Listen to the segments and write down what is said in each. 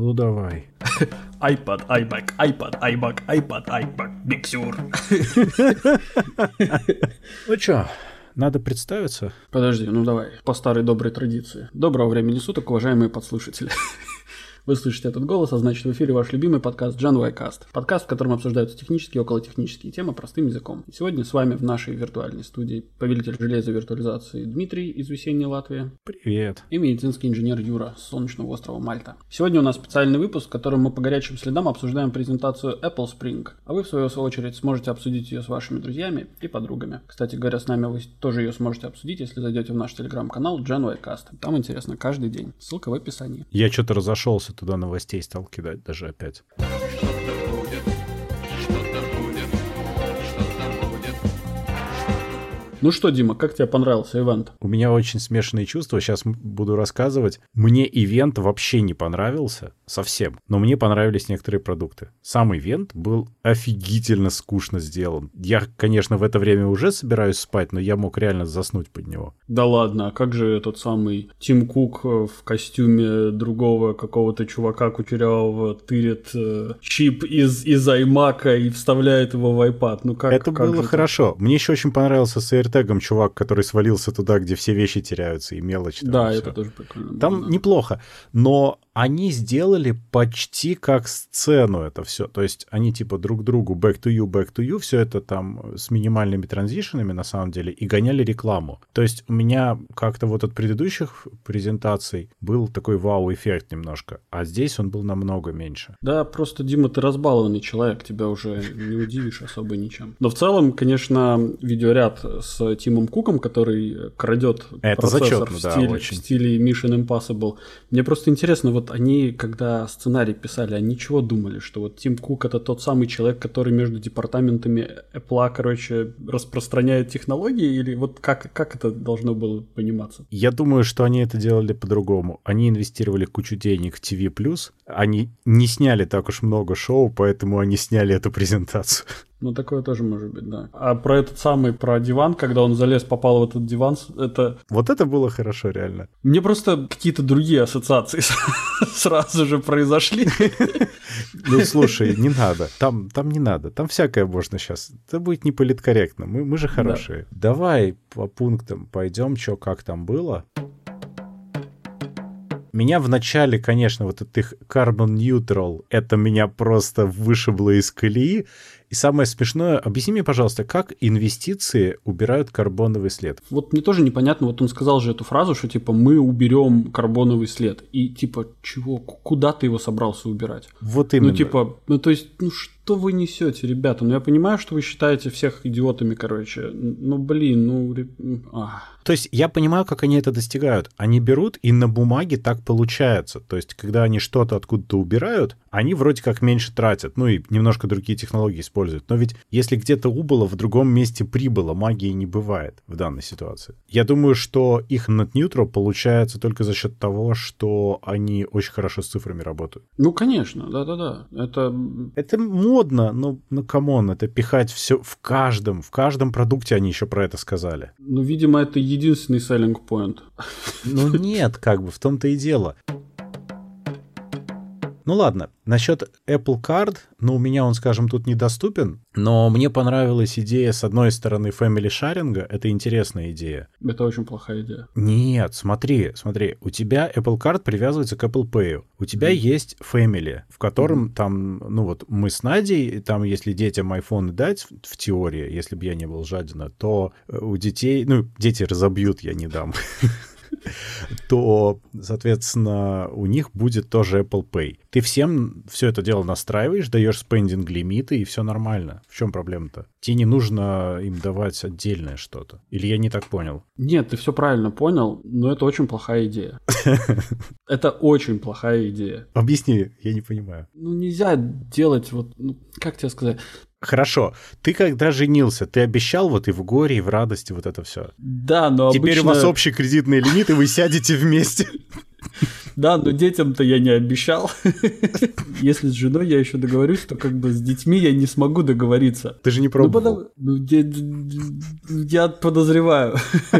Ну давай. iPad, iMac, iPad, iMac, iPad, iMac, миксюр. Ну чё, надо представиться? Подожди, ну давай, по старой доброй традиции. Доброго времени суток, уважаемые подслушатели. Вы слышите этот голос, а значит в эфире ваш любимый подкаст y Cast. Подкаст, в котором обсуждаются технические и околотехнические темы простым языком. И сегодня с вами в нашей виртуальной студии повелитель железа виртуализации Дмитрий из весенней Латвии. Привет. И медицинский инженер Юра с солнечного острова Мальта. Сегодня у нас специальный выпуск, в котором мы по горячим следам обсуждаем презентацию Apple Spring, а вы в свою очередь сможете обсудить ее с вашими друзьями и подругами. Кстати говоря, с нами вы тоже ее сможете обсудить, если зайдете в наш телеграм-канал y Cast. Там интересно каждый день. Ссылка в описании. Я что-то разошелся туда новостей стал кидать даже опять. Ну что, Дима, как тебе понравился ивент? У меня очень смешанные чувства. Сейчас буду рассказывать. Мне ивент вообще не понравился совсем, но мне понравились некоторые продукты. Сам ивент был офигительно скучно сделан. Я, конечно, в это время уже собираюсь спать, но я мог реально заснуть под него. Да ладно, а как же этот самый Тим Кук в костюме другого какого-то чувака кучерявого тырит э, чип из, из iMac и вставляет его в iPad? Ну как? Это как было хорошо. Мне еще очень понравился с AirTag чувак, который свалился туда, где все вещи теряются и мелочь. Там, да, и это тоже прикольно. Там да. неплохо, но они сделали почти как сцену это все. То есть они типа друг другу back to you, back to you, все это там с минимальными транзишенами на самом деле и гоняли рекламу. То есть у меня как-то вот от предыдущих презентаций был такой вау-эффект немножко, а здесь он был намного меньше. Да, просто, Дима, ты разбалованный человек, тебя уже не удивишь особо ничем. Но в целом, конечно, видеоряд с Тимом Куком, который крадет Это процессор зачетно, в, да, стиле, очень. в стиле Mission Impossible. Мне просто интересно, вот они, когда сценарий писали, они чего думали? Что вот Тим Кук это тот самый человек, который между департаментами Apple, короче, распространяет технологии? Или вот как, как это должно было пониматься? Я думаю, что они это делали по-другому. Они инвестировали кучу денег в TV+, они не сняли так уж много шоу, поэтому они сняли эту презентацию. Ну, такое тоже может быть, да. А про этот самый, про диван, когда он залез, попал в этот диван, это... Вот это было хорошо, реально. Мне просто какие-то другие ассоциации сразу же произошли. Ну, слушай, не надо. Там, там не надо. Там всякое можно сейчас. Это будет не политкорректно. Мы, мы же хорошие. Давай по пунктам пойдем, что как там было. Меня в начале, конечно, вот этот их Carbon Neutral, это меня просто вышибло из колеи. И самое смешное, объясни мне, пожалуйста, как инвестиции убирают карбоновый след? Вот мне тоже непонятно, вот он сказал же эту фразу, что типа мы уберем карбоновый след. И типа чего, куда ты его собрался убирать? Вот именно. Ну типа, ну то есть, ну что вы несете, ребята? Ну я понимаю, что вы считаете всех идиотами, короче. Ну блин, ну... ре- ах. То есть я понимаю, как они это достигают. Они берут, и на бумаге так получается. То есть, когда они что-то откуда-то убирают, они вроде как меньше тратят. Ну и немножко другие технологии используют. Но ведь если где-то убыло, в другом месте прибыло. Магии не бывает в данной ситуации. Я думаю, что их net neutral получается только за счет того, что они очень хорошо с цифрами работают. Ну конечно, да-да-да. Это Это модно, но, ну, come on, это пихать все в каждом, в каждом продукте они еще про это сказали. Ну, видимо, это единственный selling point. Ну нет, как бы, в том-то и дело. Ну ладно, насчет Apple Card, ну у меня он, скажем, тут недоступен, но мне понравилась идея, с одной стороны, family шаринга, это интересная идея. Это очень плохая идея. Нет, смотри, смотри, у тебя Apple Card привязывается к Apple Pay. У тебя есть Family, в котором там, ну вот мы с Надей, там если детям iPhone дать, в теории, если бы я не был жадина, то э, у детей, ну, дети разобьют, я не дам. то, соответственно, у них будет тоже Apple Pay. Ты всем все это дело настраиваешь, даешь спендинг лимиты, и все нормально. В чем проблема-то? Тебе не нужно им давать отдельное что-то. Или я не так понял? Нет, ты все правильно понял, но это очень плохая идея. Это очень плохая идея. Объясни, я не понимаю. Ну, нельзя делать вот, ну, как тебе сказать, Хорошо. Ты когда женился, ты обещал вот и в горе, и в радости вот это все. Да, но Теперь обычно... у вас общий кредитный лимит, и вы сядете вместе. Да, но детям-то я не обещал. Если с женой я еще договорюсь, то как бы с детьми я не смогу договориться. Ты же не Ну, пробовал. ну, я подозреваю.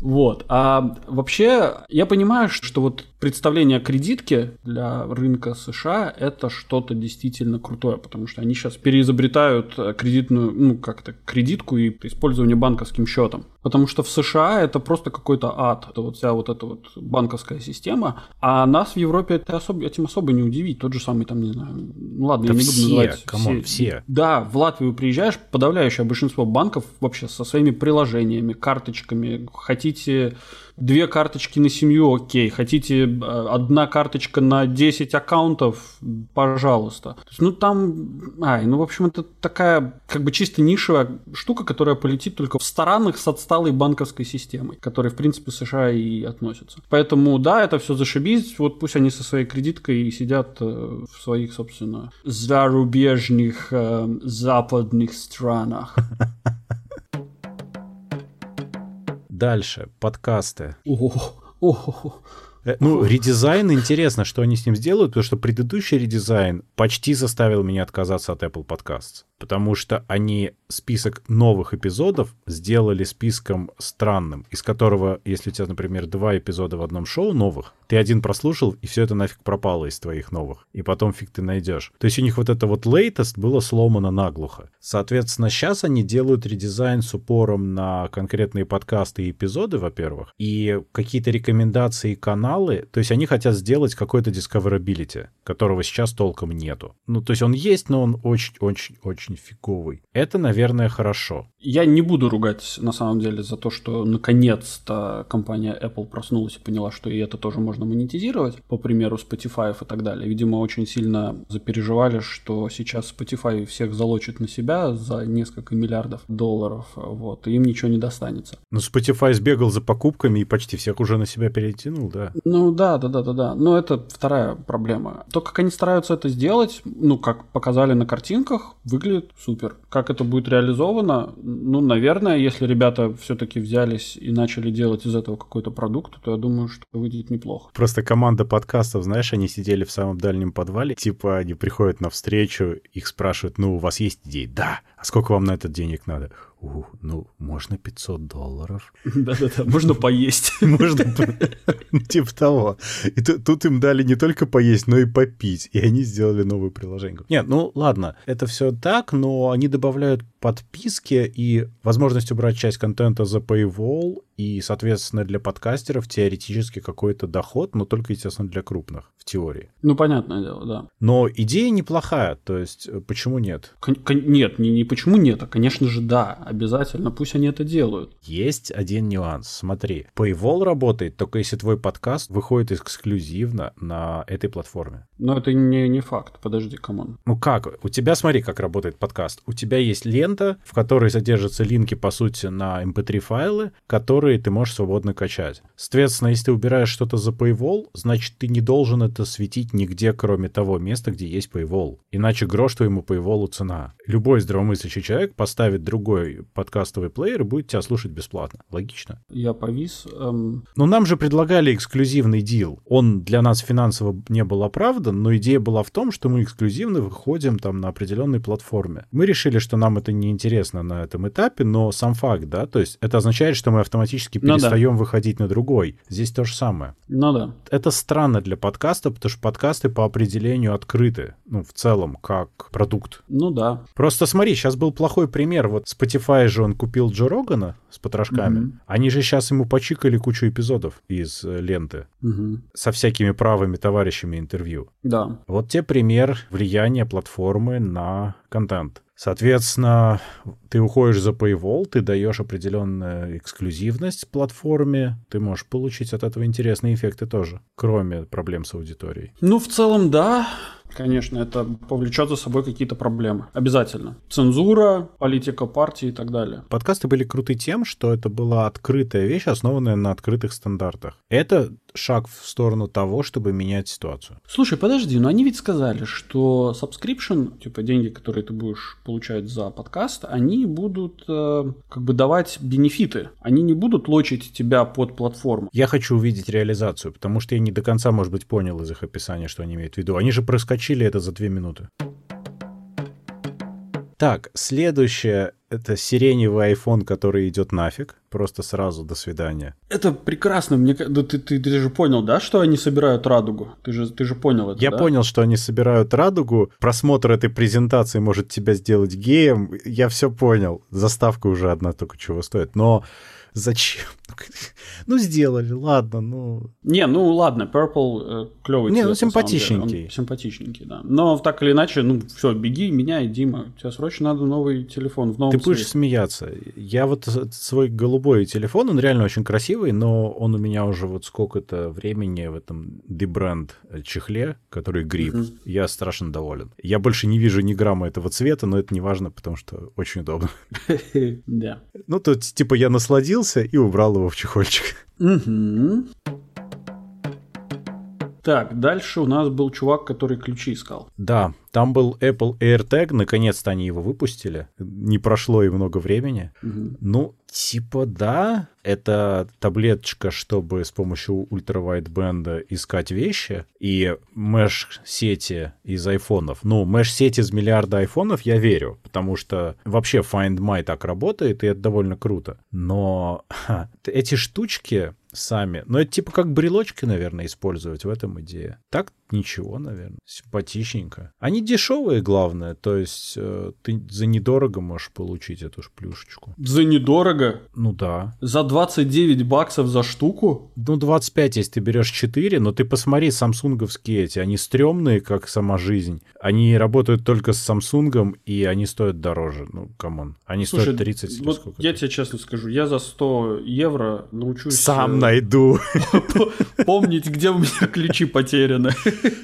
Вот. А вообще, я понимаю, что вот представление о кредитке для рынка США это что-то действительно крутое, потому что они сейчас переизобретают э, кредитную, ну как-то кредитку и использование банковским счетом. Потому что в США это просто какой-то ад. Это вот вся вот эта вот банковская система. А нас в Европе это особо, этим особо не удивить. Тот же самый там, не знаю, ну ладно, да я не буду называть все. все. Да, в Латвию приезжаешь, подавляющее большинство банков вообще со своими приложениями, карточками. Хотите две карточки на семью, окей. Хотите одна карточка на 10 аккаунтов, пожалуйста. То есть, ну там, ай, ну в общем это такая как бы чисто нишевая штука, которая полетит только в странах с отсталой банковской системой, которые в принципе США и относятся. Поэтому да, это все зашибись, вот пусть они со своей кредиткой и сидят э, в своих, собственно, зарубежных э, западных странах. Дальше, подкасты. Ого, ого. Э, ну, редизайн интересно, что они с ним сделают, потому что предыдущий редизайн почти заставил меня отказаться от Apple Podcasts потому что они список новых эпизодов сделали списком странным, из которого, если у тебя, например, два эпизода в одном шоу новых, ты один прослушал, и все это нафиг пропало из твоих новых, и потом фиг ты найдешь. То есть у них вот это вот latest было сломано наглухо. Соответственно, сейчас они делают редизайн с упором на конкретные подкасты и эпизоды, во-первых, и какие-то рекомендации и каналы, то есть они хотят сделать какой-то discoverability, которого сейчас толком нету. Ну, то есть он есть, но он очень-очень-очень очень фиговый. Это, наверное, хорошо. Я не буду ругать, на самом деле, за то, что наконец-то компания Apple проснулась и поняла, что и это тоже можно монетизировать, по примеру Spotify и так далее. Видимо, очень сильно запереживали, что сейчас Spotify всех залочит на себя за несколько миллиардов долларов, вот, и им ничего не достанется. Ну, Spotify сбегал за покупками и почти всех уже на себя перетянул, да? Ну, да, да, да, да, да. Но это вторая проблема. То, как они стараются это сделать, ну, как показали на картинках, выглядит выглядит супер. Как это будет реализовано? Ну, наверное, если ребята все-таки взялись и начали делать из этого какой-то продукт, то я думаю, что выйдет неплохо. Просто команда подкастов, знаешь, они сидели в самом дальнем подвале, типа они приходят на встречу, их спрашивают, ну, у вас есть идеи? Да. А сколько вам на этот денег надо? У, ну, можно 500 долларов. Да-да-да, можно поесть. Можно, типа того. И тут им дали не только поесть, но и попить. И они сделали новую приложение. Нет, ну ладно, это все так, но они добавляют подписки и возможность убрать часть контента за paywall и, соответственно, для подкастеров теоретически какой-то доход, но только, естественно, для крупных в теории. Ну, понятное дело, да. Но идея неплохая, то есть э, почему нет? Кон- нет, не, не почему нет, а, конечно же, да, обязательно, пусть они это делают. Есть один нюанс, смотри, Paywall работает только если твой подкаст выходит эксклюзивно на этой платформе. Но это не, не факт, подожди, come on. Ну как? У тебя, смотри, как работает подкаст. У тебя есть лента, в которой содержатся линки, по сути, на mp3 эм файлы, которые которые ты можешь свободно качать. Соответственно, если ты убираешь что-то за Paywall, значит, ты не должен это светить нигде, кроме того места, где есть Paywall. Иначе грош твоему Paywall цена. Любой здравомыслящий человек поставит другой подкастовый плеер и будет тебя слушать бесплатно. Логично? Я повис. Эм... Но нам же предлагали эксклюзивный дил. Он для нас финансово не был оправдан, но идея была в том, что мы эксклюзивно выходим там на определенной платформе. Мы решили, что нам это не интересно на этом этапе, но сам факт, да, то есть это означает, что мы автоматически автоматически перестаем ну, да. выходить на другой. Здесь то же самое. Ну да. Это странно для подкаста, потому что подкасты по определению открыты, ну, в целом, как продукт. Ну да. Просто смотри, сейчас был плохой пример. Вот Spotify же он купил Джо Рогана с потрошками. Mm-hmm. Они же сейчас ему почикали кучу эпизодов из э, ленты mm-hmm. со всякими правыми товарищами интервью. Да. Вот те пример влияния платформы на контент. Соответственно, ты уходишь за Paywall, ты даешь определенную эксклюзивность платформе, ты можешь получить от этого интересные эффекты тоже, кроме проблем с аудиторией. Ну, в целом, да. Конечно, это повлечет за собой какие-то проблемы. Обязательно. Цензура, политика партии и так далее. Подкасты были круты тем, что это была открытая вещь, основанная на открытых стандартах. Это шаг в сторону того, чтобы менять ситуацию. Слушай, подожди, но они ведь сказали, что subscription, типа деньги, которые ты будешь получать за подкаст, они будут э, как бы давать бенефиты. Они не будут лочить тебя под платформу. Я хочу увидеть реализацию, потому что я не до конца, может быть, понял из их описания, что они имеют в виду. Они же проскочили это за две минуты. Так, следующее — это сиреневый iPhone, который идет нафиг. Просто сразу до свидания. Это прекрасно. Мне, да ты, ты, ты же понял, да, что они собирают радугу? Ты же, ты же понял это, Я да? понял, что они собирают радугу. Просмотр этой презентации может тебя сделать геем. Я все понял. Заставка уже одна только чего стоит. Но зачем? Ну, сделали, ладно, ну... Не, ну ладно, Purple э, клевый Не, цвет, ну, симпатичненький. Симпатичненький, да. Но так или иначе, ну все, беги, меняй, Дима. Тебе срочно надо новый телефон в новом Ты будешь цвете. смеяться. Я вот свой голубой телефон, он реально очень красивый, но он у меня уже вот сколько-то времени в этом D-бренд чехле, который. Мгм. Я страшно доволен. Я больше не вижу ни грамма этого цвета, но это не важно, потому что очень удобно. Да. Ну, тут типа я насладился и убрал его в чехольчик. Так, дальше у нас был чувак, который ключи искал. Да, там был Apple AirTag, наконец-то они его выпустили. Не прошло и много времени. Мгм. Ну, типа да, это таблеточка, чтобы с помощью ультравайдбенда искать вещи, и меш-сети из айфонов. Ну, меш-сети из миллиарда айфонов я верю, потому что вообще Find My так работает, и это довольно круто. Но ха, эти штучки сами, ну это типа как брелочки, наверное, использовать в этом идея. Так ничего, наверное, симпатичненько. Они дешевые, главное, то есть э, ты за недорого можешь получить эту ж плюшечку. За недорого. Ну да. За 29 баксов за штуку? Ну, 25, если ты берешь 4, но ты посмотри, самсунговские эти, они стрёмные, как сама жизнь. Они работают только с Самсунгом, и они стоят дороже. Ну, come on. Они Слушай, стоят 30 или вот сколько. я тебе честно скажу, я за 100 евро научусь Сам э, найду. помнить, где у меня ключи потеряны.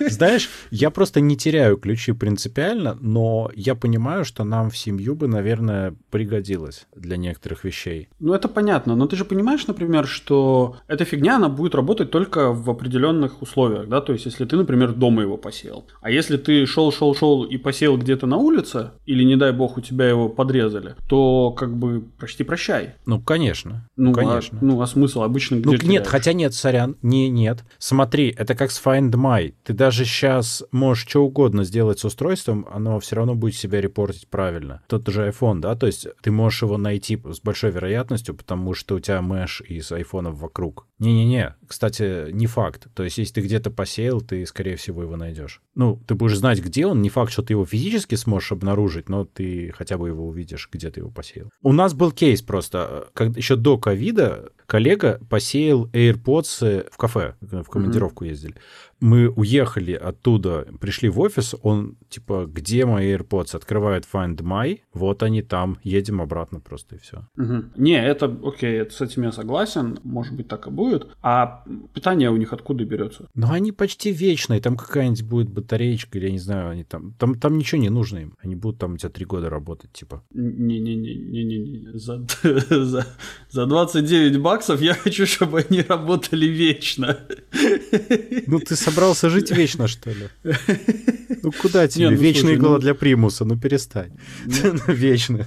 Знаешь, я просто не теряю ключи принципиально, но я понимаю, что нам в семью бы, наверное, пригодилось для некоторых вещей. Ну, это понятно, но ты же понимаешь, например, что эта фигня, она будет работать только в определенных условиях, да, то есть если ты, например, дома его посеял. А если ты шел-шел-шел и посеял где-то на улице, или, не дай бог, у тебя его подрезали, то как бы почти прощай. Ну, конечно. Ну, конечно. А, ну, а смысл обычно где Ну, нет, теряешь? хотя нет, сорян, не, нет. Смотри, это как с Find My. Ты даже сейчас можешь что угодно сделать с устройством, оно все равно будет себя репортить правильно. Тот же iPhone, да, то есть ты можешь его найти с большой вероятностью, потому что у тебя мэш из айфонов вокруг. Не-не-не, кстати, не факт. То есть если ты где-то посеял, ты, скорее всего, его найдешь. Ну, ты будешь знать, где он, не факт, что ты его физически сможешь обнаружить, но ты хотя бы его увидишь, где ты его посеял. У нас был кейс просто, как, еще до ковида коллега посеял AirPods в кафе, в командировку ездили. Мы уехали оттуда, пришли в офис, он типа, где мои AirPods? Открывает Find My, вот они там, едем обратно просто и все. Мгм. Не, это окей, это, с этим я согласен, может быть так и будет. А питание у них откуда берется? Но они почти вечные, там какая-нибудь будет батареечка, или я не знаю, они там, там, там ничего не нужно им, они будут там у тебя три года работать, типа. Не-не-не-не-не-не. За, за, за 29 баксов я хочу, чтобы они работали вечно. Ну ты собрался жить вечно, что ли? Ну куда тебе? ну, Вечная слушай, игла ну- для примуса, ну перестань. Вечно.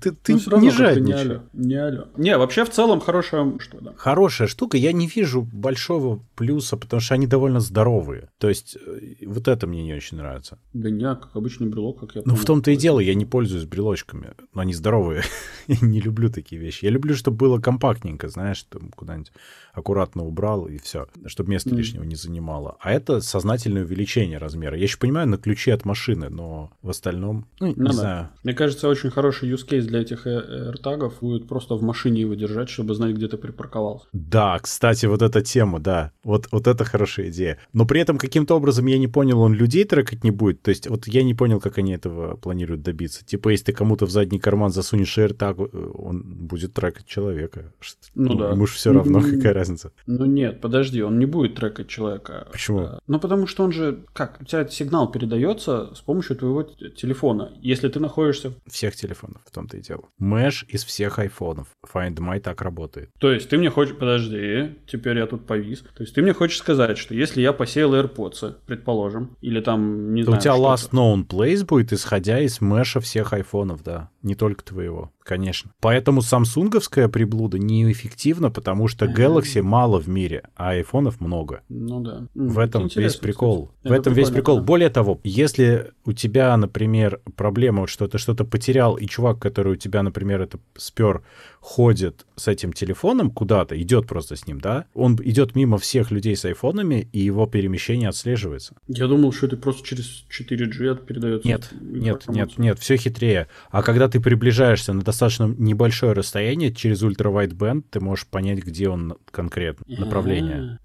Ты, ты Ну, не жадничай. Не алё. Не алё. Не, вообще в целом хорошая да. Хорошая штука, я не вижу большого плюса, потому что они довольно здоровые. То есть э, вот это мне не очень нравится. Да не, как обычный брелок, как я Ну, в том-то и дело, я не пользуюсь брелочками, но они здоровые. Я не люблю такие вещи. Я люблю, чтобы было компактненько, знаешь, там куда-нибудь аккуратно убрал и все, чтобы места Мгм. лишнего не занимало. А это сознательное увеличение размера. Я еще понимаю на ключи от машины, но в остальном, ну, не Ну да. знаю. Мне кажется, очень хороший use case для этих э, AirTagов будет просто в машине его держать, чтобы знать, где ты припарковался. Да, кстати, вот эта тема, да. Вот, вот это хорошая идея. Но при этом каким-то образом я не понял, он людей трекать не будет. То есть вот я не понял, как они этого планируют добиться. Типа, если ты кому-то в задний карман засунешь AirTag, э, он будет трекать человека. Что- Ну да. Ему же все равно, М. какая разница. Ну нет, подожди, он не будет трекать человека. Почему? А, Ну потому что он же, как, у тебя сигнал передается с помощью твоего телефона. Если ты находишься, Всех телефонов, в том-то и дело. Мэш из всех айфонов. Find My так работает. то есть ты мне хочешь, подожди, теперь я тут повис. То есть ты мне хочешь сказать, что если я посеял AirPods, предположим, или там, не У знаю, тебя что-то. Last Known Place будет, исходя из мэша всех айфонов, да. Не только твоего, конечно. Поэтому самсунговская приблуда неэффективна, потому что Galaxy мало в мире, а айфонов много. Ну да. В этом весь прикол. кстати. В Это этом весь прикол. да. Более того, если у тебя, например, проблема, что ты что-то потерял, и чувак, который у тебя, например, это спер, ходит с этим телефоном куда-то, идет просто с ним, да, он идет мимо всех людей с айфонами, и его перемещение отслеживается. Я думал, что это просто через 4G передается. Нет, нет, нет, нет, все хитрее. А когда ты приближаешься на достаточно небольшое расстояние, через ультравайтбенд ты можешь понять, где он конкретно, направление.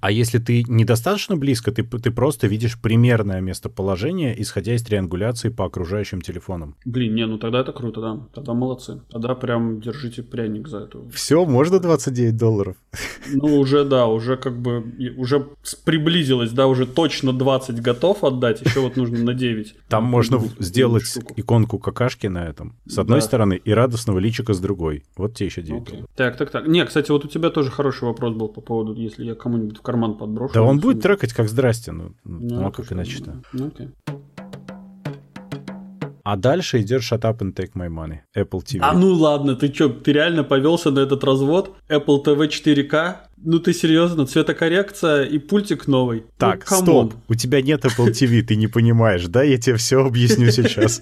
А, если ты недостаточно близко, ты, ты просто видишь примерное местоположение, исходя из триангуляции по окружающим телефонам. Блин, не, ну тогда это круто, да. Тогда молодцы. Тогда прям держите пряник за эту. Все, можно 29 долларов? Ну, уже, да, уже как бы, уже приблизилось, да, уже точно 20 готов отдать, еще вот нужно на 9. Там можно сделать иконку какашки на этом, с одной Да. стороны, и радостного личика с другой. Вот тебе еще 9 Окей. долларов. Так, так, так. Не, кстати, вот у тебя тоже хороший вопрос был по поводу, если я кому-нибудь в карман подброшу. Да он ну, будет ну, трекать как «Здрасте», ну, ну, ну а это как иначе-то? Ну, окей. А дальше идет «Shut up and take my money», Apple TV. А ну ладно, ты чё, ты реально повелся на этот развод? Apple TV 4K? Ну ты серьезно? Цветокоррекция и пультик новый? Так, ну, стоп, у тебя нет Apple TV, ты не понимаешь, да? Я тебе все объясню сейчас.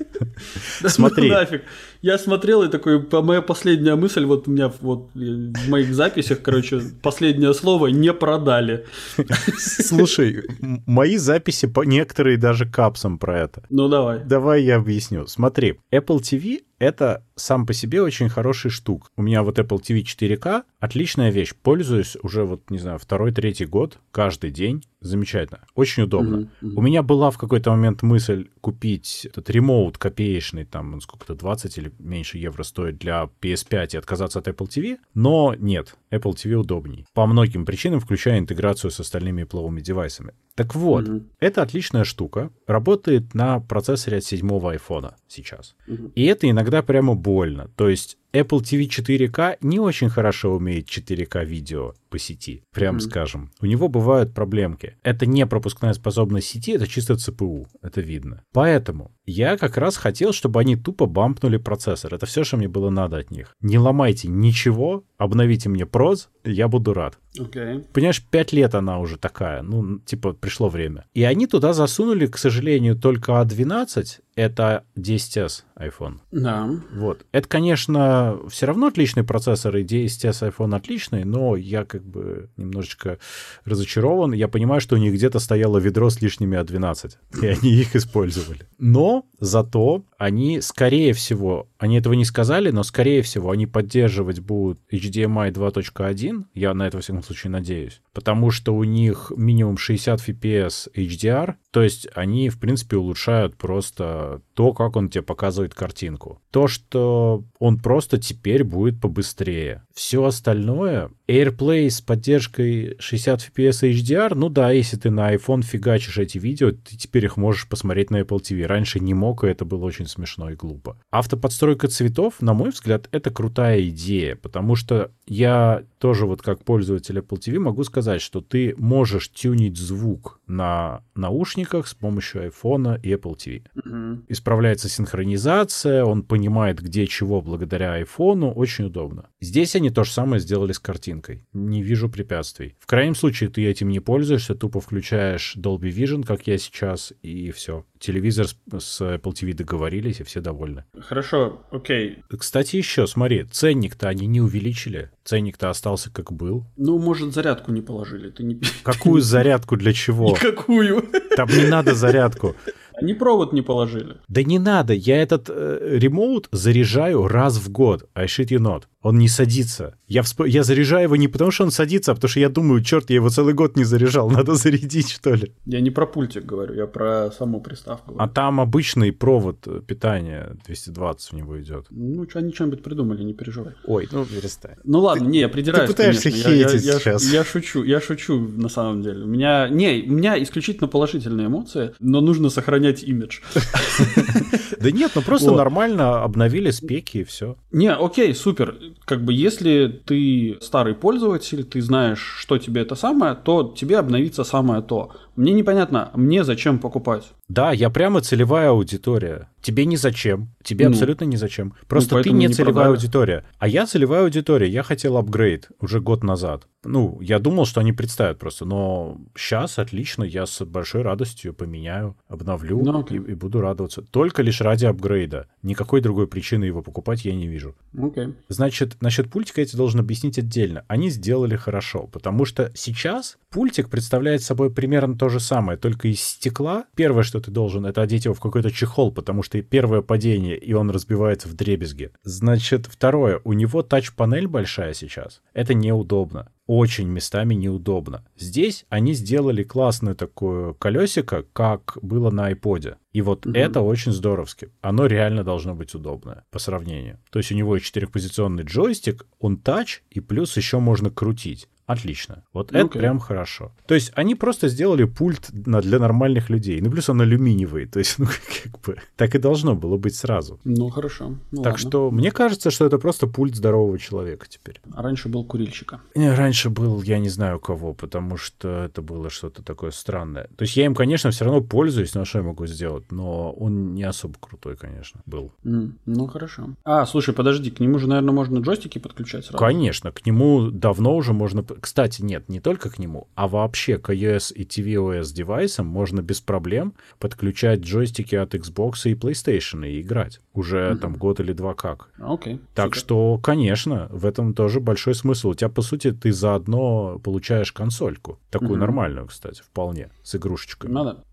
Да Смотри. ну нафиг. Я смотрел и такой, моя последняя мысль, вот у меня вот в моих записях, короче, последнее слово не продали. Слушай, мои записи, некоторые даже капсом про это. Ну давай. Давай я объясню. Смотри, Apple TV — это сам по себе очень хороший штук. У меня вот Apple TV 4K — отличная вещь. Пользуюсь уже вот, не знаю, второй, третий год, каждый день. Замечательно. Очень удобно. Мгм, мгм. У меня была в какой-то момент мысль купить этот ремоут копеечный, там, сколько-то, 20 или меньше евро стоит для PS5 и отказаться от Apple TV, но нет, Apple TV удобней. По многим причинам, включая интеграцию с остальными пловыми девайсами. Так вот, Мгм. это отличная штука, работает на процессоре от седьмого айфона сейчас. Мгм. И это иногда прямо больно. То есть Apple TV 4K не очень хорошо умеет 4K видео по сети, прям Мгм. скажем. У него бывают проблемки. Это не пропускная способность сети, это чисто ЦПУ, это видно. Поэтому я как раз хотел, чтобы они тупо бампнули процессор. Это все, что мне было надо от них. Не ломайте ничего, обновите мне проз, я буду рад. Окей. Понимаешь, пять лет она уже такая, ну, типа, пришло время. И они туда засунули, к сожалению, только А12, это 10s iPhone. Да. Вот. Это, конечно, все равно отличный процессор, и 10s iPhone отличный, но я как бы немножечко разочарован. Я понимаю, что у них где-то стояло ведро с лишними А12, и они их использовали. Но зато они, скорее всего, они этого не сказали, но, скорее всего, они поддерживать будут HDMI 2.1, я на это, во всяком случае, надеюсь, потому что у них минимум 60 FPS HDR, то есть они, в принципе, улучшают просто то, как он тебе показывает картинку. То, что он просто теперь будет побыстрее. Все остальное, AirPlay с поддержкой 60 FPS HDR, ну да, если ты на iPhone фигачишь эти видео, ты теперь их можешь посмотреть на Apple TV. Раньше не мог, и это было очень смешно и глупо. Автоподстройка цветов, на мой взгляд, это крутая идея, потому что я тоже вот как пользователь Apple TV могу сказать, что ты можешь тюнить звук на наушниках с помощью iPhone и Apple TV. Мгм. Исправляется синхронизация, он понимает, где чего благодаря айфону, очень удобно. Здесь они то же самое сделали с картинкой. Не вижу препятствий. В крайнем случае ты этим не пользуешься, тупо включаешь Dolby Vision, как я сейчас, и все. Телевизор с, Apple TV договорились, и все довольны. Хорошо, окей. Кстати, еще, смотри, ценник-то они не увеличили. Ценник-то остался как был. Ну, может, зарядку не положили. Ты не... Какую зарядку для чего? Никакую. Там не надо зарядку. Они провод не положили. Да не надо, я этот э, ремоут заряжаю раз в год. I shit you not. Он не садится. Я, всп... я заряжаю его не потому, что он садится, а потому что я думаю, черт, я его целый год не заряжал, надо зарядить, что ли. Я не про пультик говорю, я про саму приставку. А там обычный провод э, питания, 220 в него идет. Ну, что они что-нибудь придумали, не переживай. Ой, ну перестань. Ну ладно, не, я придираюсь, ты пытаешься конечно. Я- я- хейтить я, сейчас. Я шучу, я шучу на самом деле. У меня, не, у меня исключительно положительные эмоции, но нужно сохранять имидж. Да нет, ну просто нормально обновили спеки и все. Не, окей, супер. Как бы если ты старый пользователь, ты знаешь, что тебе это самое, то тебе обновится самое то. Мне непонятно, мне зачем покупать? Да, я прямо целевая аудитория. Тебе не зачем. Тебе ну, абсолютно не зачем. Просто ну, ты не, не целевая продали. аудитория. А я целевая аудитория. Я хотел апгрейд уже год назад. Ну, я думал, что они представят просто. Но сейчас отлично. Я с большой радостью поменяю, обновлю ну, и, и буду радоваться. Только лишь ради апгрейда. Никакой другой причины его покупать я не вижу. Okay. Значит, насчет пультика я тебе должен объяснить отдельно. Они сделали хорошо. Потому что сейчас пультик представляет собой примерно то же самое, только из стекла. Первое, что ты должен, это одеть его в какой-то чехол, потому что первое падение, и он разбивается в дребезги. Значит, второе, у него тач-панель большая сейчас. Это неудобно. Очень местами неудобно. Здесь они сделали классное такое колесико, как было на iPod. И вот угу. это очень здоровски. Оно реально должно быть удобное по сравнению. То есть у него четырехпозиционный джойстик, он тач, и плюс еще можно крутить. Отлично. Вот okay. это прям хорошо. То есть они просто сделали пульт на, для нормальных людей. Ну, плюс он алюминиевый. То есть, ну, как бы, так и должно было быть сразу. Ну, хорошо. Ну, так ладно. что мне кажется, что это просто пульт здорового человека теперь. А раньше был курильщика. Не, раньше был, я не знаю кого, потому что это было что-то такое странное. То есть я им, конечно, все равно пользуюсь, но что я могу сделать? Но он не особо крутой, конечно, был. Mm, ну, хорошо. А, слушай, подожди, к нему же, наверное, можно джойстики подключать сразу? Конечно, к нему давно уже можно кстати, нет, не только к нему, а вообще к iOS и tvOS девайсам можно без проблем подключать джойстики от Xbox и PlayStation и играть. Уже mm-hmm. там год или два как. Okay, так супер. что, конечно, в этом тоже большой смысл. У тебя, по сути, ты заодно получаешь консольку. Такую mm-hmm. нормальную, кстати, вполне, с игрушечками. Ну да.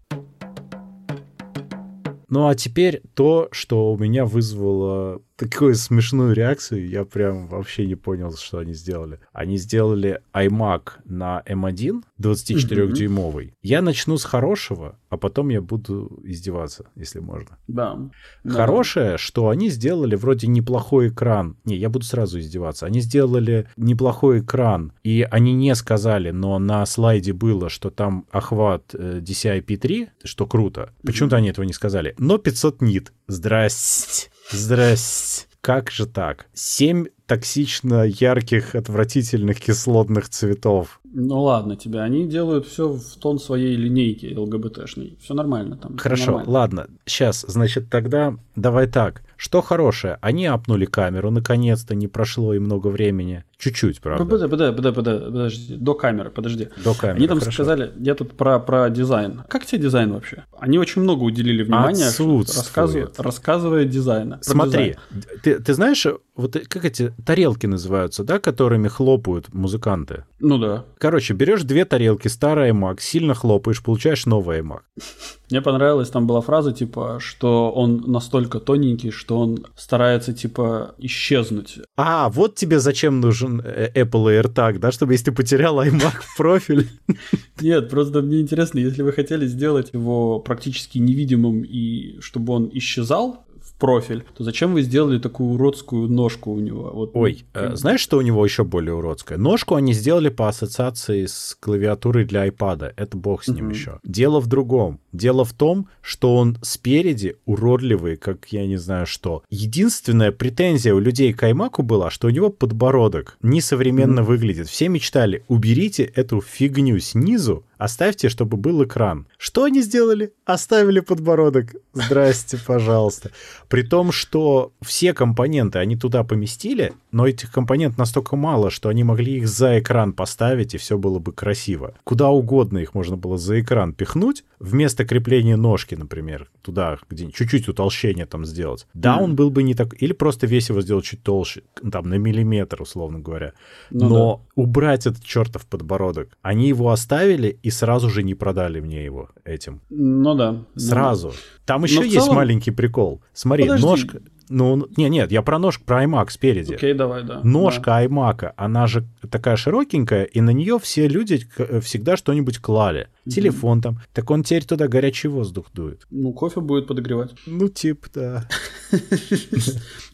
Ну а теперь то, что у меня вызвало такую смешную реакцию, я прям вообще не понял, что они сделали. Они сделали iMac на M1 24-дюймовый. Mm-hmm. Я начну с хорошего, а потом я буду издеваться, если можно. Да. Хорошее, да. что они сделали вроде неплохой экран. Не, я буду сразу издеваться. Они сделали неплохой экран, и они не сказали, но на слайде было, что там охват э, DCI-P3, что круто. Почему-то mm-hmm. они этого не сказали. Но 500 нит. Здрасте. Здрасте. Как же так? Семь токсично ярких, отвратительных кислотных цветов. Ну ладно тебе, они делают все в тон своей линейки ЛГБТшной. Все нормально там. Хорошо, нормально. ладно. Сейчас, значит, тогда давай так. Что хорошее? Они апнули камеру, наконец-то, не прошло и много времени. Чуть-чуть, правда. Подожди, подожди, подожди, подожди, подожди. До камеры, подожди. До камеры, Они там хорошо. сказали, я тут про, про дизайн. Как тебе дизайн вообще? Они очень много уделили внимания, рассказывая, рассказывая дизайна. Смотри, дизайн. ты, ты знаешь, вот как эти тарелки называются, да, которыми хлопают музыканты? Ну да. Короче, берешь две тарелки, старый iMac, сильно хлопаешь, получаешь новый iMac. Мне понравилась там была фраза, типа, что он настолько тоненький, что он старается, типа, исчезнуть. А, вот тебе зачем нужен э, Apple AirTag, да, чтобы если ты потерял iMac профиль. Нет, просто мне интересно, если вы хотели сделать его практически невидимым и чтобы он исчезал, профиль, то зачем вы сделали такую уродскую ножку у него? Вот, Ой, ну, э, знаешь, что у него еще более уродское? Ножку они сделали по ассоциации с клавиатурой для iPad. Это бог с ним угу. еще. Дело в другом. Дело в том, что он спереди уродливый, как я не знаю что. Единственная претензия у людей к iMac была, что у него подбородок несовременно угу. выглядит. Все мечтали, уберите эту фигню снизу, Оставьте, чтобы был экран. Что они сделали? Оставили подбородок. Здрасте, пожалуйста. При том, что все компоненты они туда поместили, но этих компонентов настолько мало, что они могли их за экран поставить, и все было бы красиво. Куда угодно их можно было за экран пихнуть, вместо крепления ножки, например, туда, где чуть-чуть утолщение там сделать. Да, он был бы не так... Или просто весь его сделать чуть толще, там, на миллиметр, условно говоря. Ну, но да. убрать этот чертов подбородок. Они его оставили и сразу же не продали мне его этим. Ну да. Сразу. Ну, Там еще есть целом... маленький прикол. Смотри, Подожди. ножка... Ну, не, нет, я про ножку, про iMac спереди. Окей, okay, давай, да. Ножка да. iMac, она же такая широкенькая, и на нее все люди всегда что-нибудь клали. Телефон там. Так он теперь туда горячий воздух дует. Ну, кофе будет подогревать. Ну, типа, да.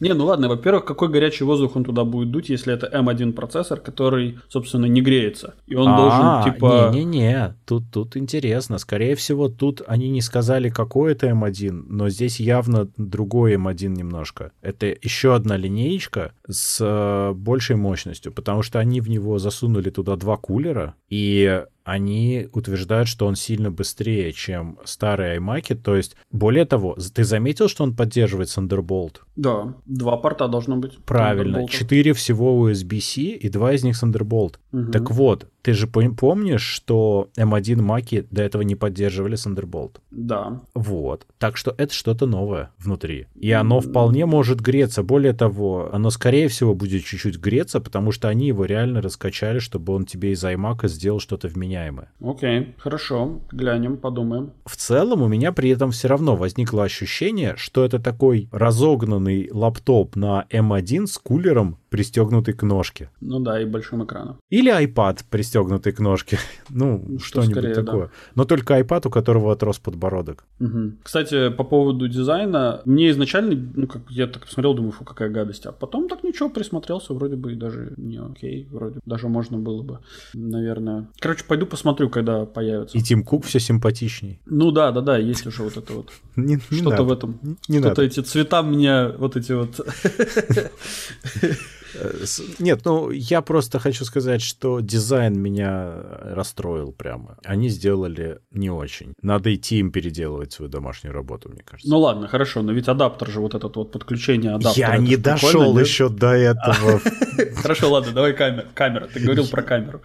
Не, ну ладно, во-первых, какой горячий воздух он туда будет дуть, если это M1 процессор, который, собственно, не греется. И он должен, А, типа... Не-не-не, тут, тут интересно. Скорее всего, тут они не сказали, какой это М1, но здесь явно другой М1 немножко. Это еще одна линеечка с э, большей мощностью, потому что они в него засунули туда два кулера, и они утверждают, что он сильно быстрее, чем старые iMac. То есть, более того, ты заметил, что он поддерживает Thunderbolt? Да, два порта должно быть. Правильно, четыре всего USB-C и два из них Thunderbolt. Мгм. Так вот, ты же пом- помнишь, что M1 Маки до этого не поддерживали Thunderbolt? Да. Вот. Так что это что-то новое внутри. И оно вполне может греться. Более того, оно скорее всего будет чуть-чуть греться, потому что они его реально раскачали, чтобы он тебе из iMac сделал что-то вменяемое. Окей, хорошо. Глянем, подумаем. В целом у меня при этом все равно возникло ощущение, что это такой разогнанный лаптоп на M1 с кулером, пристегнутый к ножке. Ну да, и большим экраном. Или iPad, пристегнутый к ножке. Ну, Ну, что что-нибудь скорее, да. такое. Но только iPad, у которого отрос подбородок. Мгм. Кстати, по поводу дизайна, мне изначально, ну, как я так посмотрел, думаю, фу, какая гадость, а потом так ничего, присмотрелся, вроде бы и даже не окей, вроде даже можно было бы, наверное. Короче, пойду посмотрю, когда появится. И Тим Кук все симпатичней. Ну да, да, да, есть уже вот это вот. Что-то в этом. Не Что-то эти цвета меня, вот эти вот... Э, Нет, ну я просто хочу сказать, что дизайн меня расстроил прямо. Они сделали не очень. Надо идти им переделывать свою домашнюю работу, мне кажется. Ну ладно, хорошо, но ведь адаптер же, вот этот вот подключение адаптера. я не дошел еще до этого. Хорошо, ладно, давай камера. Камера, ты говорил про камеру.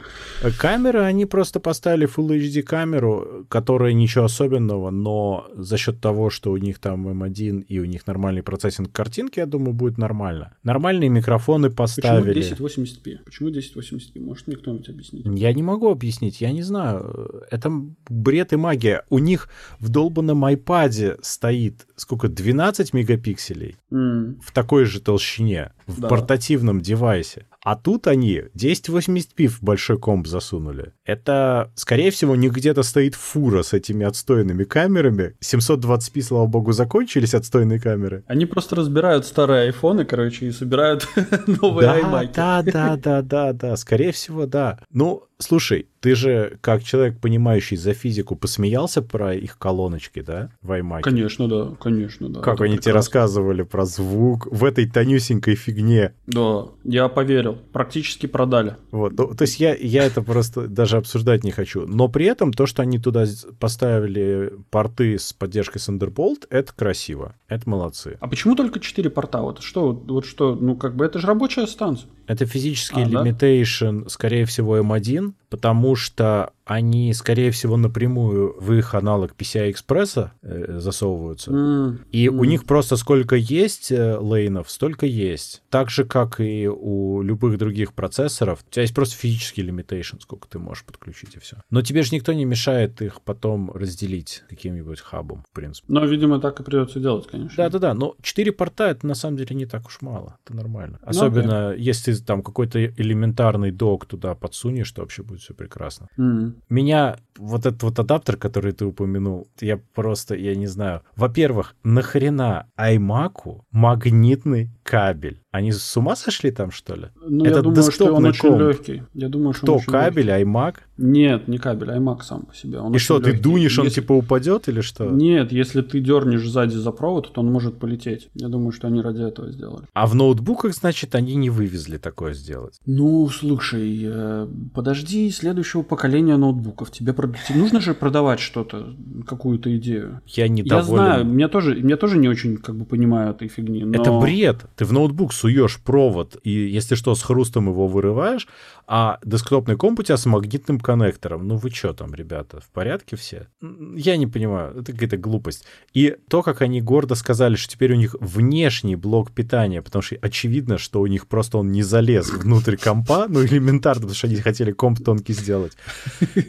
Камеры, они просто поставили Full HD камеру, которая ничего особенного, но за счет того, что у них там M1 и у них нормальный процессинг картинки, я думаю, будет нормально. Нормальные микрофоны Почему поставили. 1080p? Почему 1080p? Может мне кто-нибудь объяснить? Я не могу объяснить, я не знаю. Это бред и магия. У них в долбанном iPad стоит сколько, 12 мегапикселей М, в такой же толщине, в Да. портативном девайсе. А тут они 1080p в большой комп засунули. Это, скорее всего, не где-то стоит фура с этими отстойными камерами. 720p, слава богу, закончились отстойные камеры. Они просто разбирают старые айфоны, короче, и собирают новые да, iMac. да, да, да, да, да, скорее всего, да. Ну, слушай, ты же, как человек, понимающий за физику, посмеялся про их колоночки, да, в iMac? Конечно, да, конечно, да. Как Это они тебе прекрасно. рассказывали про звук в этой тонюсенькой фигне. Да, я поверил. Практически продали. Вот, ну, то есть я, я это просто даже обсуждать не хочу. Но при этом то, что они туда поставили порты с поддержкой Thunderbolt, это красиво. Это молодцы. А почему только 4 порта? Вот что, вот что, ну как бы это же рабочая станция. Это физический А, да? limitation, скорее всего, M1, потому что они, скорее всего, напрямую в их аналог PCI-экспресса засовываются. М, И у м. них просто сколько есть э, лейнов, столько есть. Так же, как и у любых других процессоров. У тебя есть просто физический limitation, сколько ты можешь подключить, и все. Но тебе же никто не мешает их потом разделить каким-нибудь хабом, в принципе. Но, видимо, так и придется делать, конечно. Да-да-да, но 4 порта это на самом деле не так уж мало. Это нормально. Ну, Особенно если там какой-то элементарный док туда подсунешь, то вообще будет все прекрасно. М. Меня вот этот вот адаптер, который ты упомянул, я просто, я не знаю. Во-первых, нахрена iMac магнитный кабель? Они с ума сошли там, что ли? Ну, Это я думаю, что он очень комп. легкий. Я думаю, что Кто, он очень кабель, iMac? Нет, не кабель, iMac сам по себе. Он И что, ты легкий. дунешь, он Если- типа упадет или что? Нет, если ты дернешь сзади за провод, то он может полететь. Я думаю, что они ради этого сделали. А в ноутбуках, значит, они не вывезли такое сделать. Ну, слушай, э, подожди следующего поколения ноутбуков. Тебе, прод- тебе нужно же продавать что-то, какую-то идею. Я Я недоволен. знаю, меня тоже, меня тоже не очень как бы понимаю этой фигни. Но... Это бред. Ты в ноутбук суешь провод, и если что, с хрустом его вырываешь, а десктопный комп у тебя с магнитным коннектором. Ну вы что там, ребята, в порядке все? Я не понимаю, это какая-то глупость. И то, как они гордо сказали, что теперь у них внешний блок питания, потому что очевидно, что у них просто он не залез внутрь компа, ну элементарно, потому что они хотели комп тонкий сделать.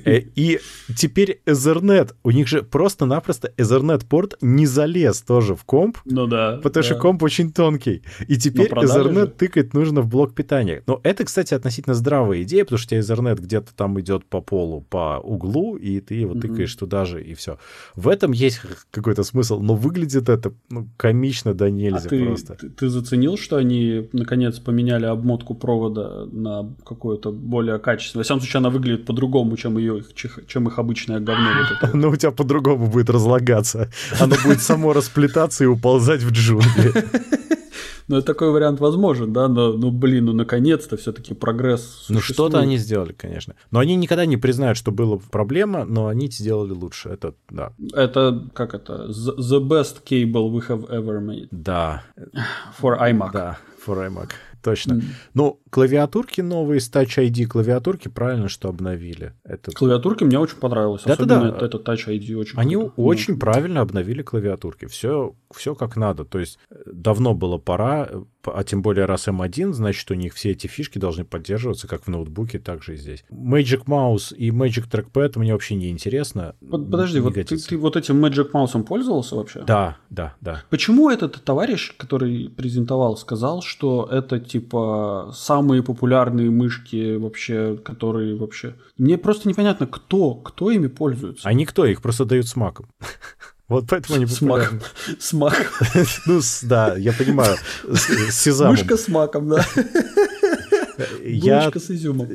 Э, И теперь Ethernet, у них же просто-напросто Ethernet-порт не залез тоже в комп, Ну да. Потому что да. комп очень тонкий. И теперь Ethernet же. тыкать нужно в блок питания. Но это, кстати, относительно здравая идея, потому что у тебя Ethernet где-то там идет по полу, по углу, и ты его тыкаешь туда же, и все. В этом есть какой-то смысл, но выглядит это ну, комично да нельзя а ты, просто. Ты, ты заценил, что они наконец поменяли обмотку провода на какое-то более качественное? В всяком случае, она выглядит по-другому, чем, ее, чем их обычное говно. Вот но у тебя по-другому будет разлагаться. Оно будет само расплетаться и уползать в джунгли. Ну, такой вариант возможен, да, но, ну, блин, ну, наконец-то все-таки прогресс существует. Ну, что-то они сделали, конечно. Но они никогда не признают, что была проблема, но они сделали лучше, это, да. Это, как это, the best cable we have ever made. Да. For iMac. Да, for iMac точно. Mm. Ну, клавиатурки новые с Touch ID клавиатурки правильно, что обновили. Это... Клавиатурки мне очень понравилось. Да, Особенно да, да. это Touch ID очень Они круто. очень mm. правильно обновили клавиатурки. Все, все как надо. То есть э, давно было пора, а тем более раз M1, значит, у них все эти фишки должны поддерживаться, как в ноутбуке, так же и здесь. Magic Mouse и Magic Trackpad мне вообще не интересно. Подожди, вот ты, ты вот этим Magic Mouse пользовался вообще? Да, да, да. Почему этот товарищ, который презентовал, сказал, что это типа самые популярные мышки вообще, которые вообще... Мне просто непонятно, кто, кто ими пользуется. А никто, их просто дают с маком. Вот поэтому они популярны. С маком. Ну, да, я понимаю. С сезамом. Мышка с маком, да. Я... с изюмом.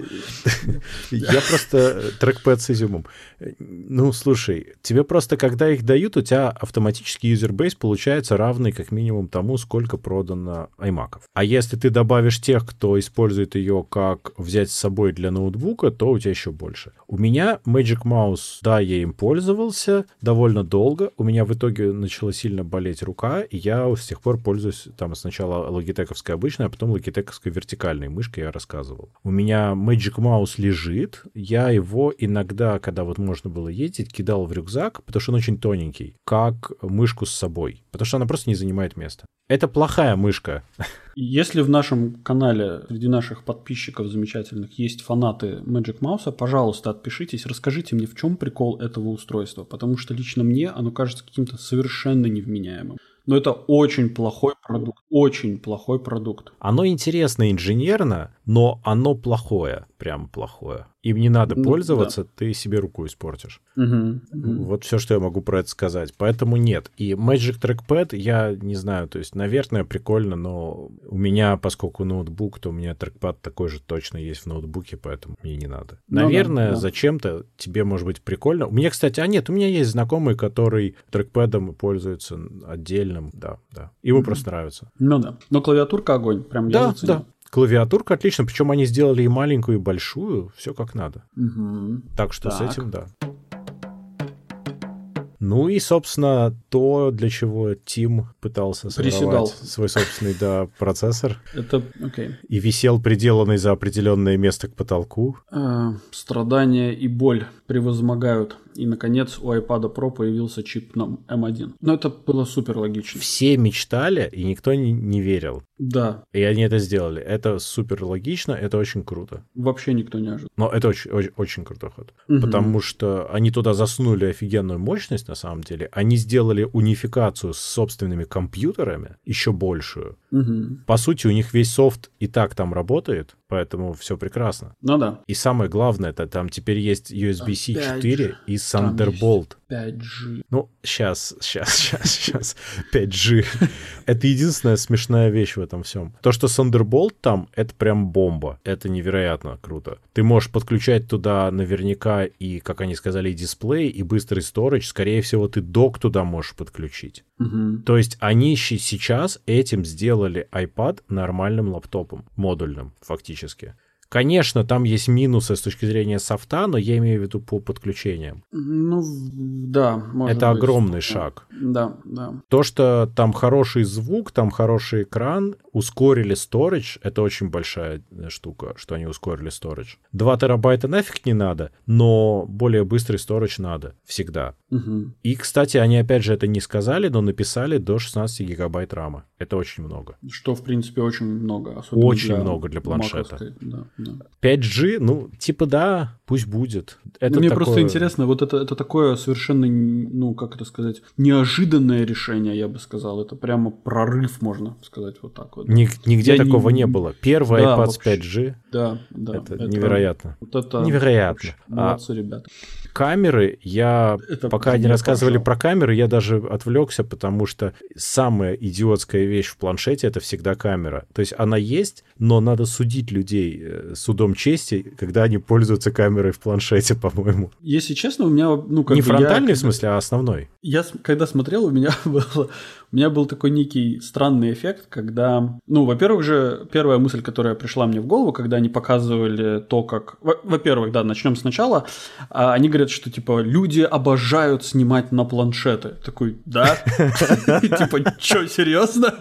Я просто трекпэд с изюмом. Ну, слушай, тебе просто, когда их дают, у тебя автоматически юзербейс получается равный как минимум тому, сколько продано iMac. А если ты добавишь тех, кто использует ее как взять с собой для ноутбука, то у тебя еще больше. У меня Magic Mouse, да, я им пользовался довольно долго. У меня в итоге начала сильно болеть рука, и я с тех пор пользуюсь там сначала логитековской обычной, а потом логитековской вертикальной мышкой, рассказывал. У меня Magic Mouse лежит, я его иногда, когда вот можно было ездить, кидал в рюкзак, потому что он очень тоненький, как мышку с собой, потому что она просто не занимает места. Это плохая мышка. Если в нашем канале среди наших подписчиков замечательных есть фанаты Magic Mouse, пожалуйста, отпишитесь, расскажите мне, в чем прикол этого устройства, потому что лично мне оно кажется каким-то совершенно невменяемым. Но это очень плохой продукт. Очень плохой продукт. Оно интересно инженерно, но оно плохое. Прям плохое. Им не надо ну, пользоваться, да. ты себе руку испортишь. Угу, угу. Вот все, что я могу про это сказать. Поэтому нет. И Magic Trackpad, я не знаю, то есть, наверное, прикольно, но у меня, поскольку ноутбук, то у меня трекпад такой же точно есть в ноутбуке, поэтому мне не надо. Ну, наверное, да, да. зачем-то тебе может быть прикольно. У меня, кстати, а нет, у меня есть знакомый, который трекпэдом пользуется отдельным, да, да. Ему угу. просто нравится. Ну да. Но клавиатурка огонь, прям я Да, да. Клавиатурка отлично, причем они сделали и маленькую, и большую, все как надо. Угу. Так что так. с этим да. Ну и, собственно, то, для чего Тим пытался создавать свой собственный да, процессор. Это окей. Okay. И висел приделанный за определенное место к потолку. А, страдания и боль превозмогают. И, наконец, у iPad Pro появился чип на M1. Но это было супер логично. Все мечтали, и никто не, не верил. Да. И они это сделали. Это супер логично, это очень круто. Вообще никто не ожидал. Но это очень, очень, очень крутой ход. Угу. Потому что они туда засунули офигенную мощность, на самом деле. Они сделали унификацию с собственными компьютерами, еще большую. Угу. По сути, у них весь софт и так там работает, поэтому все прекрасно. Ну да. И самое главное, это там теперь есть USB-C 4 и Thunderbolt. 5G. Ну, сейчас, сейчас, сейчас, сейчас. 5G. Это единственная смешная вещь в этом всем. То, что Thunderbolt там, это прям бомба. Это невероятно круто. Ты можешь подключать туда наверняка и, как они сказали, и дисплей, и быстрый storage. Скорее всего, ты док туда можешь подключить. Угу. То есть они сейчас этим сделали iPad нормальным лаптопом, модульным фактически. Конечно, там есть минусы с точки зрения софта, но я имею в виду по подключениям. Ну, да. Это быть. огромный шаг. Да, да. То, что там хороший звук, там хороший экран, ускорили storage, это очень большая э, штука, что они ускорили storage. 2 терабайта нафиг не надо, но более быстрый storage надо всегда. Угу. И, кстати, они опять же это не сказали, но написали до 16 гигабайт рама. Это очень много. Что, в принципе, очень много. Очень для много для планшета. Да, да. 5G, ну, типа да, пусть будет. Это Мне такое... просто интересно, вот это, это такое совершенно, ну, как это сказать, неожиданное решение, я бы сказал. Это прямо прорыв, можно сказать, вот так вот. Нигде я такого не... не было. Первый да, iPad с 5G. Да, да. Это, это невероятно. Вот это невероятно. Молодцы, а... ребята камеры, я это пока они рассказывали пошел. про камеры, я даже отвлекся, потому что самая идиотская вещь в планшете это всегда камера. То есть она есть, но надо судить людей э, судом чести, когда они пользуются камерой в планшете, по-моему. Если честно, у меня ну как не фронтальный я, в смысле, а основной. Я когда смотрел, у меня было у меня был такой некий странный эффект, когда, ну, во-первых же, первая мысль, которая пришла мне в голову, когда они показывали то, как... Во-первых, да, начнем сначала. А, они говорят, что, типа, люди обожают снимать на планшеты. Такой, да? Типа, что, серьезно?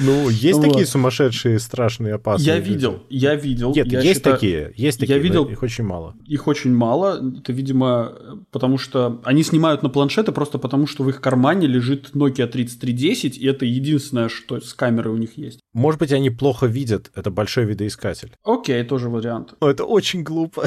Ну, есть такие сумасшедшие, страшные, опасные Я видел, я видел. Нет, есть такие, есть такие, я видел, их очень мало. Их очень мало, это, видимо, потому что они снимают на планшеты просто потому, что в их кармане лежит Nokia 3310, и это единственное, что с камерой у них есть. Может быть, они плохо видят, это большой видоискатель. Окей, тоже вариант. Но это очень глупо.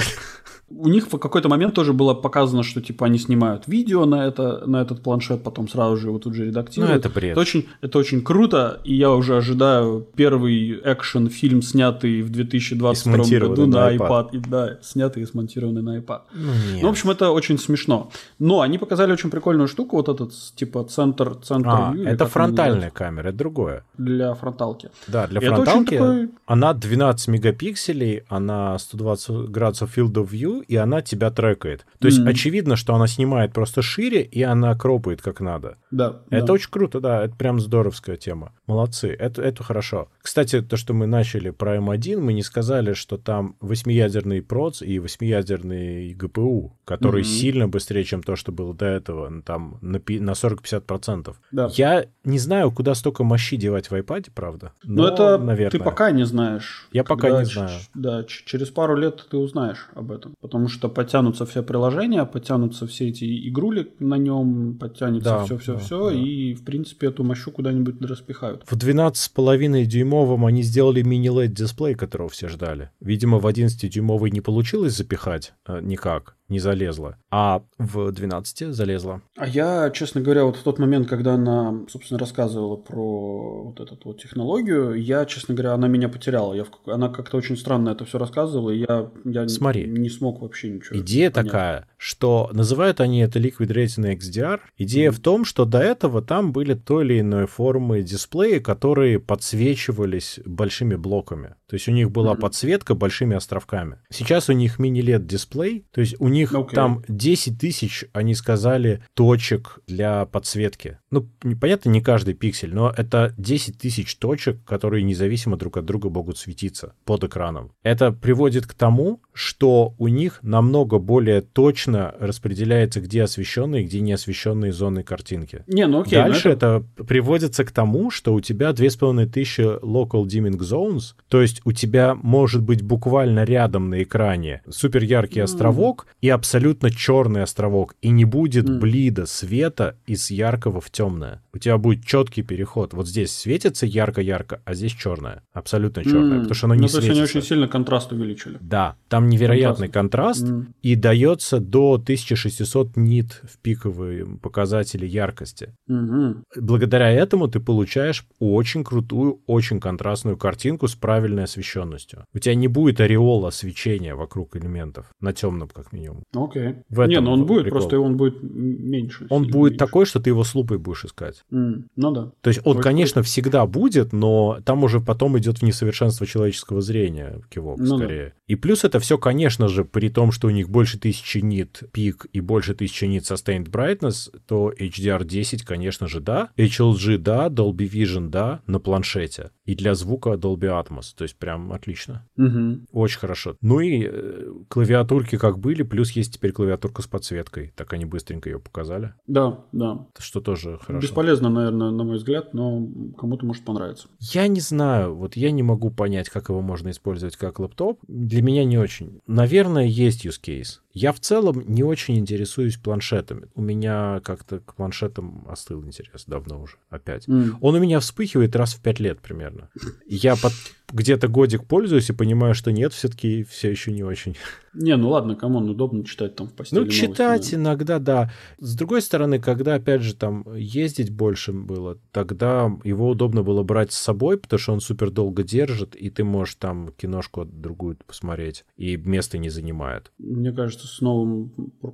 У них в какой-то момент тоже было показано, что типа они снимают видео на, это, на этот планшет, потом сразу же его тут же редактируют. Ну, это бред. Это очень, это очень круто, и я уже ожидаю первый экшен-фильм, снятый в 2022 году на iPad. iPad. И, да, снятый и смонтированный на iPad. Ну, ну, в общем, это очень смешно. Но они показали очень прикольную штуку, вот этот типа центр, центр а, view, Это фронтальная камера, это другое. Для фронталки. Да, для и фронталки такой... она 12 мегапикселей, она 120 градусов field of view, и она тебя трекает. То есть mm-hmm. очевидно, что она снимает просто шире, и она кропает как надо. Да. Это да. очень круто, да, это прям здоровская тема. Молодцы, это, это хорошо. Кстати, то, что мы начали про M1, мы не сказали, что там восьмиядерный проц и восьмиядерный GPU, который mm-hmm. сильно быстрее, чем то, что было до этого, там на, на 40-50%. Да. Я не знаю, куда столько мощи девать в iPad, правда. Но, Но это, наверное. ты пока не знаешь. Я пока не знаю. Да, через пару лет ты узнаешь об этом потому что подтянутся все приложения, подтянутся все эти игрули на нем, подтянется все-все-все, да, да, и, в принципе, эту мощу куда-нибудь распихают. В 12,5 дюймовом они сделали мини-LED дисплей, которого все ждали. Видимо, в 11-дюймовый не получилось запихать э, никак не залезла, а в 12 залезла. А я, честно говоря, вот в тот момент, когда она, собственно, рассказывала про вот эту вот технологию, я, честно говоря, она меня потеряла. Я, она как-то очень странно это все рассказывала, и я, я Смотри, не, смог вообще ничего Идея понять. такая, что называют они это Liquid Retina XDR. Идея mm-hmm. в том, что до этого там были то или иной формы дисплея, которые подсвечивались большими блоками. То есть у них была mm-hmm. подсветка большими островками. Сейчас у них мини-LED дисплей, то есть у них okay. там 10 тысяч, они сказали, точек для подсветки. Ну, понятно, не каждый пиксель, но это 10 тысяч точек, которые независимо друг от друга могут светиться под экраном. Это приводит к тому, что у них намного более точно распределяется, где освещенные, где не освещенные зоны картинки. Не, ну окей. Дальше это... это приводится к тому, что у тебя 2500 local dimming zones, то есть у тебя может быть буквально рядом на экране супер яркий mm. островок, и абсолютно черный островок, и не будет mm. блида света из яркого в темное. У тебя будет четкий переход. Вот здесь светится ярко-ярко, а здесь черное. Абсолютно черное, mm. потому что оно не ну, светится. То есть они очень сильно контраст увеличили. Да, там невероятный контраст, контраст mm. и дается до 1600 нит в пиковые показатели яркости. Mm-hmm. Благодаря этому ты получаешь очень крутую, очень контрастную картинку с правильной освещенностью. У тебя не будет ореола свечения вокруг элементов, на темном как минимум минимум. Окей. В не, но он будет, прикол. просто он будет меньше. Он будет меньше. такой, что ты его с лупой будешь искать. Mm, ну да. То есть он, Ой, конечно, круто. всегда будет, но там уже потом идет в несовершенство человеческого зрения кивок ну, скорее. Да. И плюс это все, конечно же, при том, что у них больше тысячи нит пик и больше тысячи нит sustained brightness, то HDR10, конечно же, да. HLG, да. Dolby Vision, да, на планшете. И для звука Dolby Atmos. То есть прям отлично. Угу. Очень хорошо. Ну и э, клавиатурки как были, плюс есть теперь клавиатурка с подсветкой. Так они быстренько ее показали. Да, да. Что тоже хорошо. Бесполезно, наверное, на мой взгляд, но кому-то может понравиться. Я не знаю. Вот я не могу понять, как его можно использовать как лэптоп. Для меня не очень. Наверное, есть use case. Я в целом не очень интересуюсь планшетами. У меня как-то к планшетам остыл интерес давно уже, опять. Mm. Он у меня вспыхивает раз в пять лет примерно. Я под, где-то годик пользуюсь и понимаю, что нет, все-таки все еще не очень. Не, ну ладно, кому удобно читать там в постели. Ну, читать да. иногда, да. С другой стороны, когда, опять же, там ездить больше было, тогда его удобно было брать с собой, потому что он супер долго держит, и ты можешь там киношку другую посмотреть, и место не занимает. Мне кажется, с новым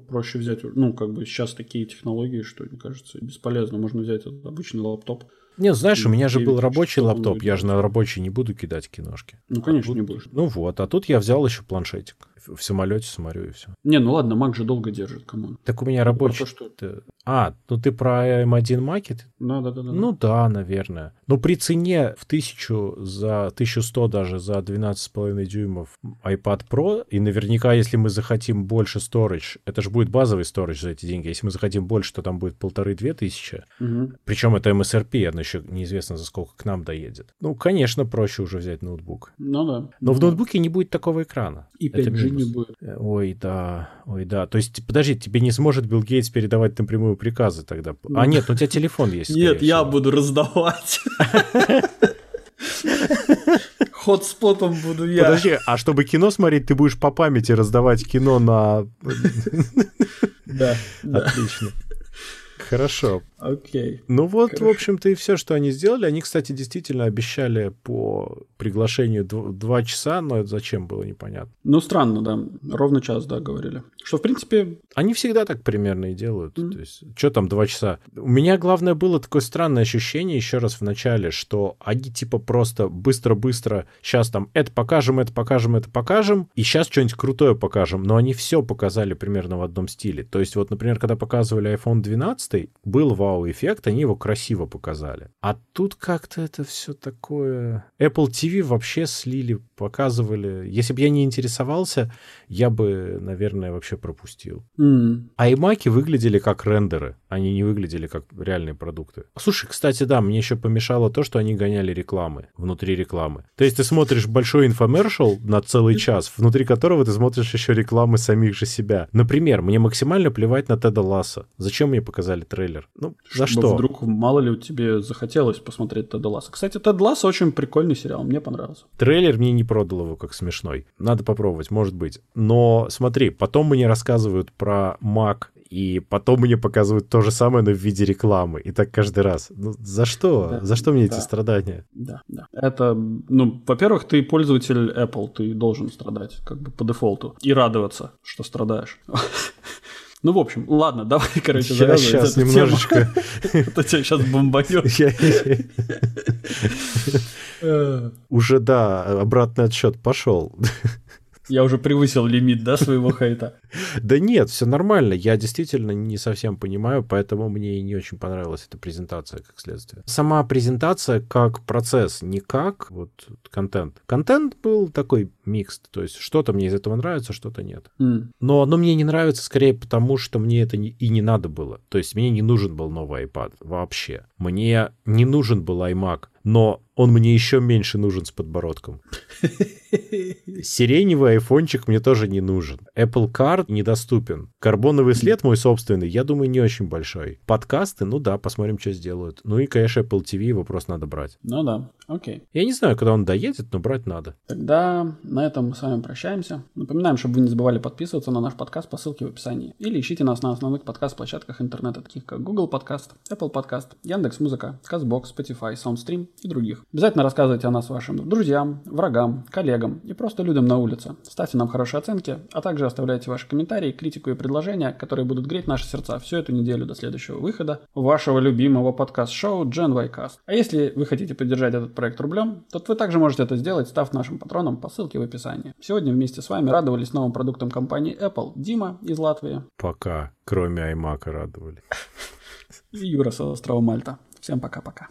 проще взять, ну, как бы сейчас такие технологии, что, мне кажется, бесполезно. Можно взять обычный лаптоп, нет, знаешь, у меня же был рабочий лаптоп, я же на рабочий не буду кидать киношки. Ну, конечно, а тут, не будешь. Ну вот, а тут я взял еще планшетик в самолете смотрю и все. Не, ну ладно, Mac же долго держит, кому. Так у меня рабочий. То, что... Ты... А, ну ты про M1 Mac? Ну да, да, да. Ну да, наверное. Но при цене в тысячу за 1100 даже за 12,5 дюймов iPad Pro, и наверняка, если мы захотим больше storage, это же будет базовый storage за эти деньги, если мы захотим больше, то там будет полторы-две тысячи. Угу. Причем это MSRP, оно еще неизвестно за сколько к нам доедет. Ну, конечно, проще уже взять ноутбук. Ну да. Но ну, в ноутбуке не будет такого экрана. И 5G не будет. Э, ой, да, ой, да. То есть, подожди, тебе не сможет Билл Гейтс передавать напрямую приказы тогда. А нет, у тебя телефон есть. Нет, я буду раздавать. Хотспотом буду я. Подожди, а чтобы кино смотреть, ты будешь по памяти раздавать кино на... Да. Отлично. Хорошо. Окей. Okay. Ну вот, Хорошо. в общем-то, и все, что они сделали. Они, кстати, действительно обещали по приглашению два часа, но это зачем было непонятно. Ну, странно, да. Ровно час, да, говорили. Что, в принципе... Они всегда так примерно и делают. Mm-hmm. То есть, что там два часа? У меня, главное, было такое странное ощущение еще раз в начале, что они типа просто быстро-быстро сейчас там это покажем, это покажем, это покажем, и сейчас что-нибудь крутое покажем. Но они все показали примерно в одном стиле. То есть, вот, например, когда показывали iPhone 12, был вау вау-эффект, они его красиво показали. А тут как-то это все такое... Apple TV вообще слили, показывали. Если бы я не интересовался, я бы, наверное, вообще пропустил. Mm. А iMac выглядели как рендеры, они не выглядели как реальные продукты. Слушай, кстати, да, мне еще помешало то, что они гоняли рекламы внутри рекламы. То есть ты смотришь большой инфомершал на целый час, внутри которого ты смотришь еще рекламы самих же себя. Например, мне максимально плевать на Теда Ласса. Зачем мне показали трейлер? Ну, за что? Вдруг, мало ли, тебе захотелось посмотреть Теда Ласса. Кстати, Тед Ласса очень прикольный сериал, мне понравился. Трейлер мне не продал его как смешной. Надо попробовать, может быть. Но смотри, потом мне рассказывают про Mac, и потом мне показывают то же самое, но в виде рекламы. И так каждый раз. Ну, за что? Да, за что мне да, эти страдания? Да, да. Это, ну, во-первых, ты пользователь Apple, ты должен страдать, как бы по дефолту. И радоваться, что страдаешь. Ну, в общем, ладно, давай, короче, я сейчас немножечко... Это тебя сейчас бомбанет. Уже, да, обратный отсчет пошел. Я уже превысил лимит, да, своего хейта? Да нет, все нормально. Я действительно не совсем понимаю, поэтому мне и не очень понравилась эта презентация как следствие. Сама презентация как процесс, не как вот контент. Контент был такой микс, то есть что-то мне из этого нравится, что-то нет. Но оно мне не нравится скорее потому, что мне это и не надо было. То есть мне не нужен был новый iPad вообще. Мне не нужен был iMac но он мне еще меньше нужен с подбородком. Сиреневый айфончик мне тоже не нужен. Apple Недоступен. Карбоновый след мой собственный, я думаю, не очень большой. Подкасты, ну да, посмотрим, что сделают. Ну и, конечно, Apple TV его просто надо брать. Ну да, окей. Я не знаю, когда он доедет, но брать надо. Тогда на этом мы с вами прощаемся. Напоминаем, чтобы вы не забывали подписываться на наш подкаст по ссылке в описании. Или ищите нас на основных подкаст-площадках интернета, таких как Google Podcast, Apple Podcast, Яндекс.Музыка, Казбокс, Spotify, SoundStream и других. Обязательно рассказывайте о нас вашим друзьям, врагам, коллегам и просто людям на улице. Ставьте нам хорошие оценки, а также оставляйте ваши комментарии, критику и предложения, которые будут греть наши сердца всю эту неделю до следующего выхода вашего любимого подкаст-шоу Gen y Cast. А если вы хотите поддержать этот проект рублем, то вы также можете это сделать, став нашим патроном по ссылке в описании. Сегодня вместе с вами радовались новым продуктам компании Apple Дима из Латвии. Пока, кроме iMac радовали. И Юра с острова Мальта. Всем пока-пока.